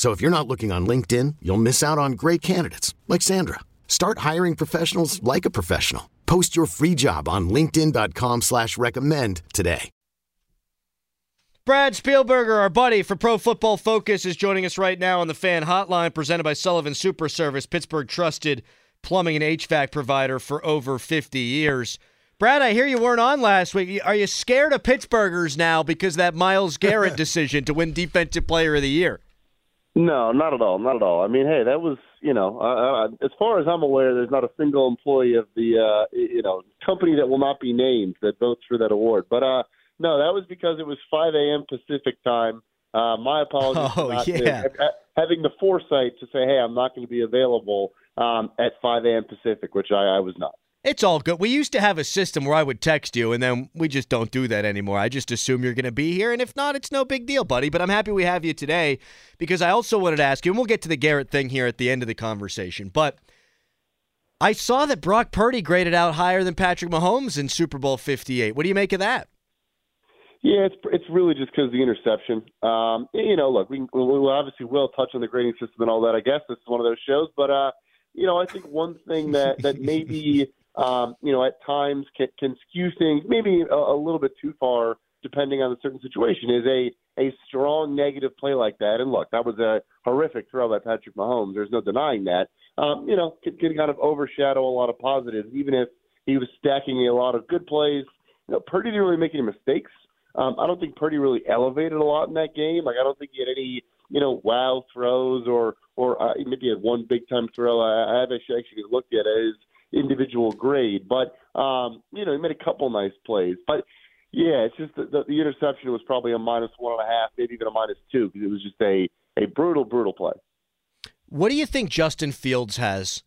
So if you're not looking on LinkedIn, you'll miss out on great candidates like Sandra. Start hiring professionals like a professional. Post your free job on LinkedIn.com slash recommend today. Brad Spielberger, our buddy for Pro Football Focus, is joining us right now on the fan hotline presented by Sullivan Super Service, Pittsburgh trusted plumbing and HVAC provider for over 50 years. Brad, I hear you weren't on last week. Are you scared of Pittsburghers now because of that Myles Garrett decision to win Defensive Player of the Year? No, not at all. Not at all. I mean, hey, that was you know, uh, as far as I'm aware, there's not a single employee of the uh, you know company that will not be named that votes for that award. But uh, no, that was because it was 5 a.m. Pacific time. Uh, my apologies. Oh not, yeah, uh, having the foresight to say, hey, I'm not going to be available um, at 5 a.m. Pacific, which I, I was not. It's all good. We used to have a system where I would text you, and then we just don't do that anymore. I just assume you're going to be here, and if not, it's no big deal, buddy. But I'm happy we have you today because I also wanted to ask you, and we'll get to the Garrett thing here at the end of the conversation. But I saw that Brock Purdy graded out higher than Patrick Mahomes in Super Bowl 58. What do you make of that? Yeah, it's it's really just because the interception. Um, you know, look, we, we obviously will touch on the grading system and all that. I guess this is one of those shows, but uh, you know, I think one thing that that maybe um, you know, at times can, can skew things maybe a, a little bit too far, depending on the certain situation. Is a a strong negative play like that, and look, that was a horrific throw by Patrick Mahomes. There's no denying that. Um, you know, can, can kind of overshadow a lot of positives, even if he was stacking a lot of good plays. You know, Purdy didn't really make any mistakes. Um, I don't think Purdy really elevated a lot in that game. Like I don't think he had any, you know, wow throws or or uh, maybe he had one big time throw. I, I have actually actually looked at it. His individual grade. But um, you know, he made a couple nice plays. But yeah, it's just the, the, the interception was probably a minus one and a half, maybe even a minus two, because it was just a a brutal, brutal play. What do you think Justin Fields has?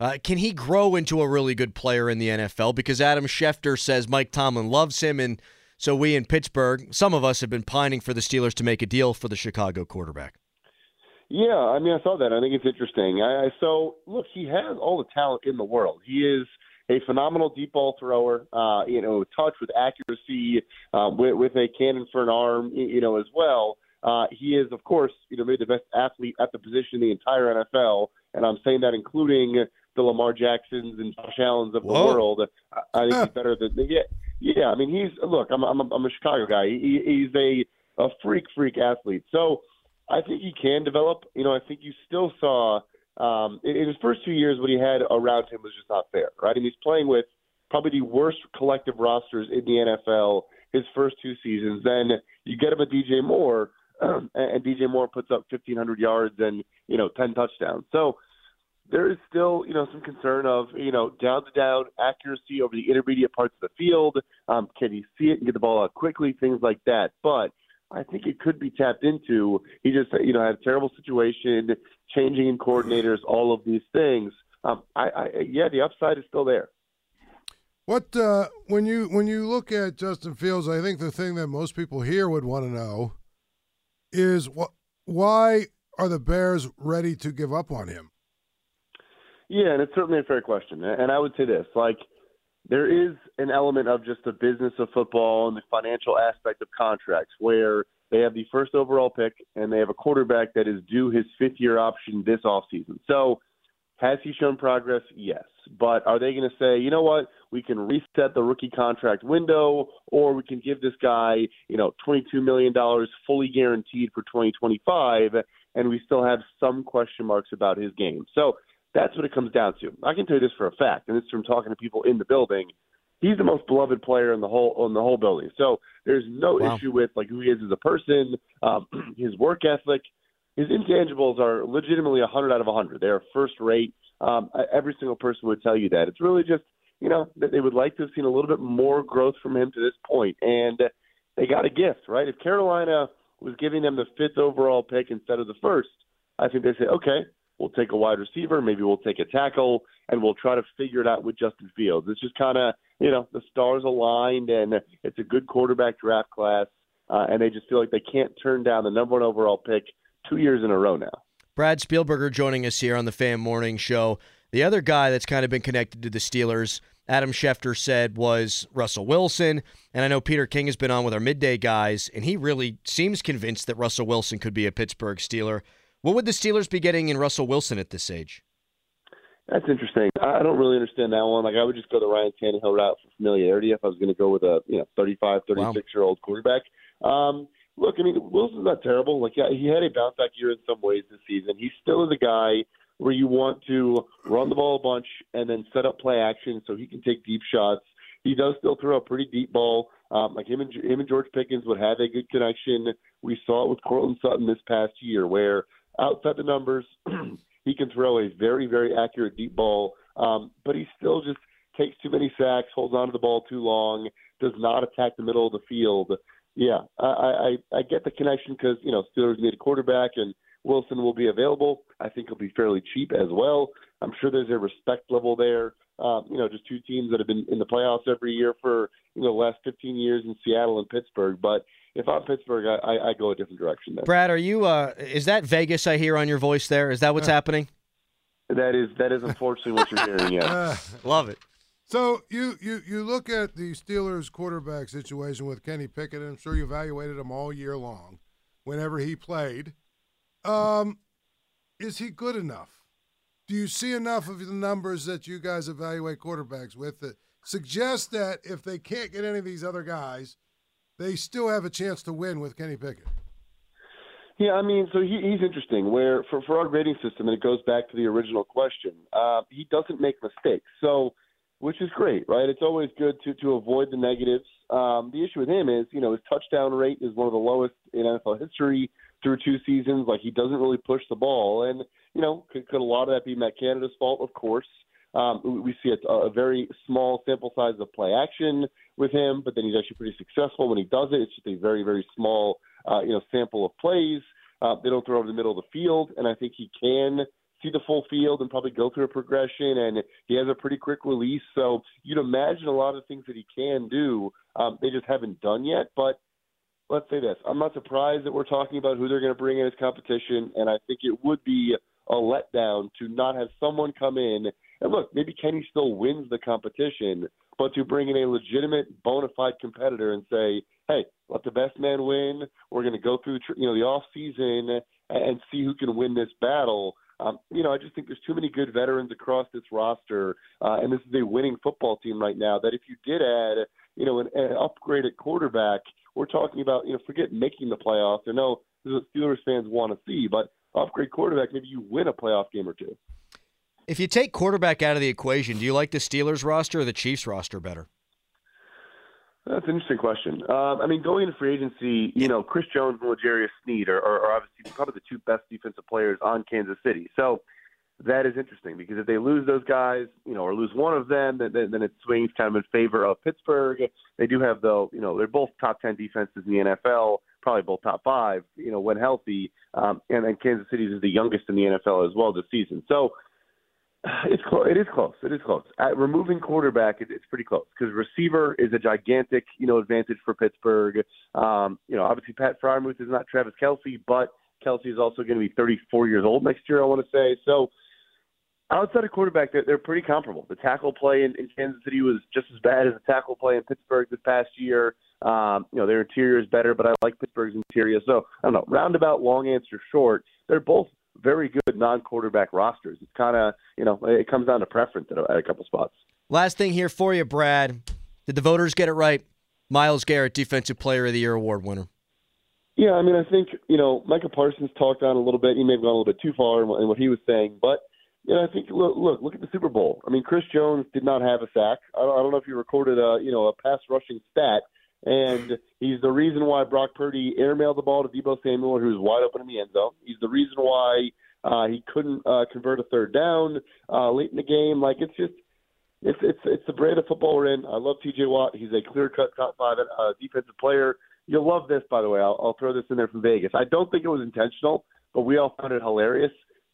Uh, can he grow into a really good player in the NFL? Because Adam Schefter says Mike Tomlin loves him, and so we in Pittsburgh, some of us have been pining for the Steelers to make a deal for the Chicago quarterback. Yeah, I mean, I saw that. I think it's interesting. I, I so look, he has all the talent in the world. He is a phenomenal deep ball thrower. Uh, you know, touch with accuracy, uh, with, with a cannon for an arm. You know, as well. Uh, he is, of course, you know, maybe the best athlete at the position in the entire NFL, and I'm saying that including the Lamar Jacksons and Josh Allen's of the Whoa. world. I, I think he's better than yeah, yeah. I mean, he's look. I'm I'm a, I'm a Chicago guy. He, he's a a freak freak athlete. So I think he can develop. You know, I think you still saw um, in, in his first two years what he had around him was just not fair, right? And he's playing with probably the worst collective rosters in the NFL his first two seasons. Then you get him a DJ Moore, and, and DJ Moore puts up 1,500 yards and you know 10 touchdowns. So there is still, you know, some concern of, you know, down to down accuracy over the intermediate parts of the field. Um, can he see it and get the ball out quickly? Things like that. But I think it could be tapped into. He just, you know, had a terrible situation, changing in coordinators, all of these things. Um, I, I, yeah, the upside is still there. What uh, when you when you look at Justin Fields, I think the thing that most people here would want to know is what why are the Bears ready to give up on him? Yeah, and it's certainly a fair question. And I would say this, like there is an element of just the business of football and the financial aspect of contracts where they have the first overall pick and they have a quarterback that is due his fifth year option this offseason. So has he shown progress? Yes. But are they going to say, you know what, we can reset the rookie contract window, or we can give this guy, you know, $22 million fully guaranteed for 2025, and we still have some question marks about his game? So That's what it comes down to. I can tell you this for a fact, and it's from talking to people in the building. He's the most beloved player in the whole in the whole building. So there's no Wow. issue with like who he is as a person, um, his work ethic, his intangibles are legitimately 100 out of 100. They are first rate. Um, every single person would tell you that. It's really just you know that they would like to have seen a little bit more growth from him to this point. point, and they got a gift, right? If Carolina was giving them the fifth overall pick instead of the first, I think they say, okay, we'll take a wide receiver, maybe we'll take a tackle, and we'll try to figure it out with Justin Fields. It's just kind of, you know, the stars aligned, and it's a good quarterback draft class, uh, and they just feel like they can't turn down the number one overall pick two years in a row now. Brad Spielberger joining us here on the Fan Morning Show. The other guy that's kind of been connected to the Steelers, Adam Schefter said, was Russell Wilson. And I know Peter King has been on with our midday guys, and he really seems convinced that Russell Wilson could be a Pittsburgh Steeler. What would the Steelers be getting in Russell Wilson at this age? That's interesting. I don't really understand that one. Like, I would just go the Ryan Tannehill route for familiarity if I was going to go with a you know 35, 36 year old quarterback. Um, look, I mean, Wilson's not terrible. Like, yeah, he had a bounce back year in some ways this season. He still is a guy where you want to run the ball a bunch and then set up play action so he can take deep shots. He does still throw a pretty deep ball. Um, like him and him and George Pickens would have a good connection. We saw it with Courtland Sutton this past year, where outside the numbers, he can throw a very very accurate deep ball, um, but he still just takes too many sacks, holds on to the ball too long, does not attack the middle of the field. Yeah, I I, I get the connection because you know Steelers need a quarterback and Wilson will be available. I think he'll be fairly cheap as well. I'm sure there's a respect level there. Um, you know, just two teams that have been in the playoffs every year for you know the last 15 years in Seattle and Pittsburgh. But if I'm Pittsburgh, I, I, I go a different direction there. Brad, are you? Uh, is that Vegas I hear on your voice? There is that what's happening? That is that is unfortunately what you're hearing. Yeah. Uh, Love it. so you, you you look at the Steelers quarterback situation with Kenny Pickett, and I'm sure you evaluated him all year long, whenever he played. Um, is he good enough? Do you see enough of the numbers that you guys evaluate quarterbacks with that suggest that if they can't get any of these other guys, they still have a chance to win with Kenny Pickett? Yeah, I mean, so he, he's interesting. Where for for our grading system, and it goes back to the original question. Uh, he doesn't make mistakes, so which is great, right? It's always good to to avoid the negatives. Um, the issue with him is, you know, his touchdown rate is one of the lowest in NFL history through two seasons. Like he doesn't really push the ball, and you know, could, could a lot of that be Matt Canada's fault? Of course. Um, we- see a, a very small sample size of play action with him, but then he's actually pretty successful when he does it. It's just a very, very small, uh, you know, sample of plays. Uh, they don't throw over the middle of the field, and I think he can see the full field and probably go through a progression. And he has a pretty quick release, so you'd imagine a lot of things that he can do. Um, they just haven't done yet. But let's say this: I'm not surprised that we're talking about who they're going to bring in as competition, and I think it would be a letdown to not have someone come in. And look, maybe Kenny still wins the competition, but to bring in a legitimate, bona fide competitor and say, "Hey, let the best man win. We're going to go through, you know, the off season and see who can win this battle." Um, you know, I just think there's too many good veterans across this roster, uh, and this is a winning football team right now. That if you did add, you know, an, an upgraded quarterback, we're talking about, you know, forget making the playoffs. I know this is what Steelers fans want to see, but upgrade quarterback, maybe you win a playoff game or two. If you take quarterback out of the equation, do you like the Steelers roster or the Chiefs roster better? That's an interesting question. Um, I mean, going into free agency, you know, Chris Jones and L'Jarius Sneed are, are, are obviously probably the two best defensive players on Kansas City. So that is interesting because if they lose those guys, you know, or lose one of them, then, then, it swings kind of in favor of Pittsburgh. They do have, though, you know, they're both top 10 defenses in the NFL, probably both top five, you know, when healthy. Um, and then Kansas City is the youngest in the NFL as well this season. So it's close. It is close. It is close. At removing quarterback, it, it's pretty close because receiver is a gigantic, you know, advantage for Pittsburgh. Um, you know, obviously Pat Freiermuth is not Travis Kelce, but Kelce is also going to be 34 years old next year. I want to say so. Outside of quarterback, they're, they're pretty comparable. The tackle play in, in Kansas City was just as bad as the tackle play in Pittsburgh this past year. Um, you know, their interior is better, but I like Pittsburgh's interior. So I don't know. Roundabout, long answer short. They're both very good non-quarterback rosters. It's kind of you know it comes down to preference at a, at a couple spots. Last thing here for you, Brad. Did the voters get it right? Myles Garrett, Defensive Player of the Year award winner. Yeah, I mean, I think you know Micah Parsons talked on a little bit. He may have gone a little bit too far in what, in what he was saying, but you know, I think look, look, look at the Super Bowl. I mean, Chris Jones did not have a sack. I don't, I don't know if you recorded a, you know, a pass rushing stat, and he's the reason why Brock Purdy airmailed the ball to Deebo Samuel, who was wide open in the end zone. He's the reason why uh, he couldn't uh, convert a third down uh, late in the game. Like it's just, it's it's it's the brand of football we're in. I love T.J. Watt. He's a clear cut top five uh, defensive player. You'll love this, by the way. I'll, I'll throw this in there from Vegas. I don't think it was intentional, but we all found it hilarious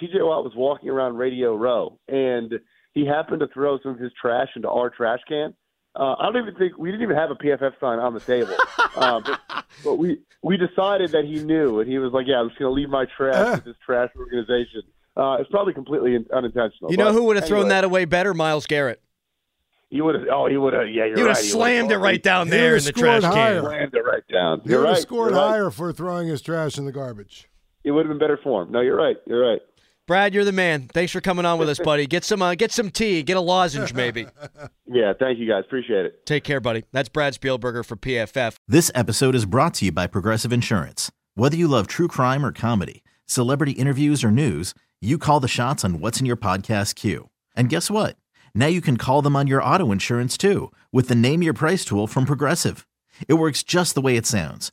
TJ Watt was walking around Radio Row, and he happened to throw some of his trash into our trash can. Uh, I don't even think we didn't even have a PFF sign on the table, uh, but, but we we decided that he knew, and he was like, "Yeah, I'm just going to leave my trash with this trash organization." Uh, it's probably completely unintentional. You know but who would have anyway, thrown that away better? Myles Garrett. He would have. Oh, he would have. Yeah, you're He would right. have slammed it right down He there in would've the scored trash higher. can. Slammed it right down. He You're would have right. scored you're right. higher for throwing his trash in the garbage. It would have been better for him. No, you're right. You're right. Brad, you're the man. Thanks for coming on with us, buddy. Get some uh, get some tea. Get a lozenge, maybe. Yeah, thank you guys. Appreciate it. Take care, buddy. That's Brad Spielberger for PFF. This episode is brought to you by Progressive Insurance. Whether you love true crime or comedy, celebrity interviews or news, you call the shots on what's in your podcast queue. And guess what? Now you can call them on your auto insurance too with the Name Your Price tool from Progressive. It works just the way it sounds.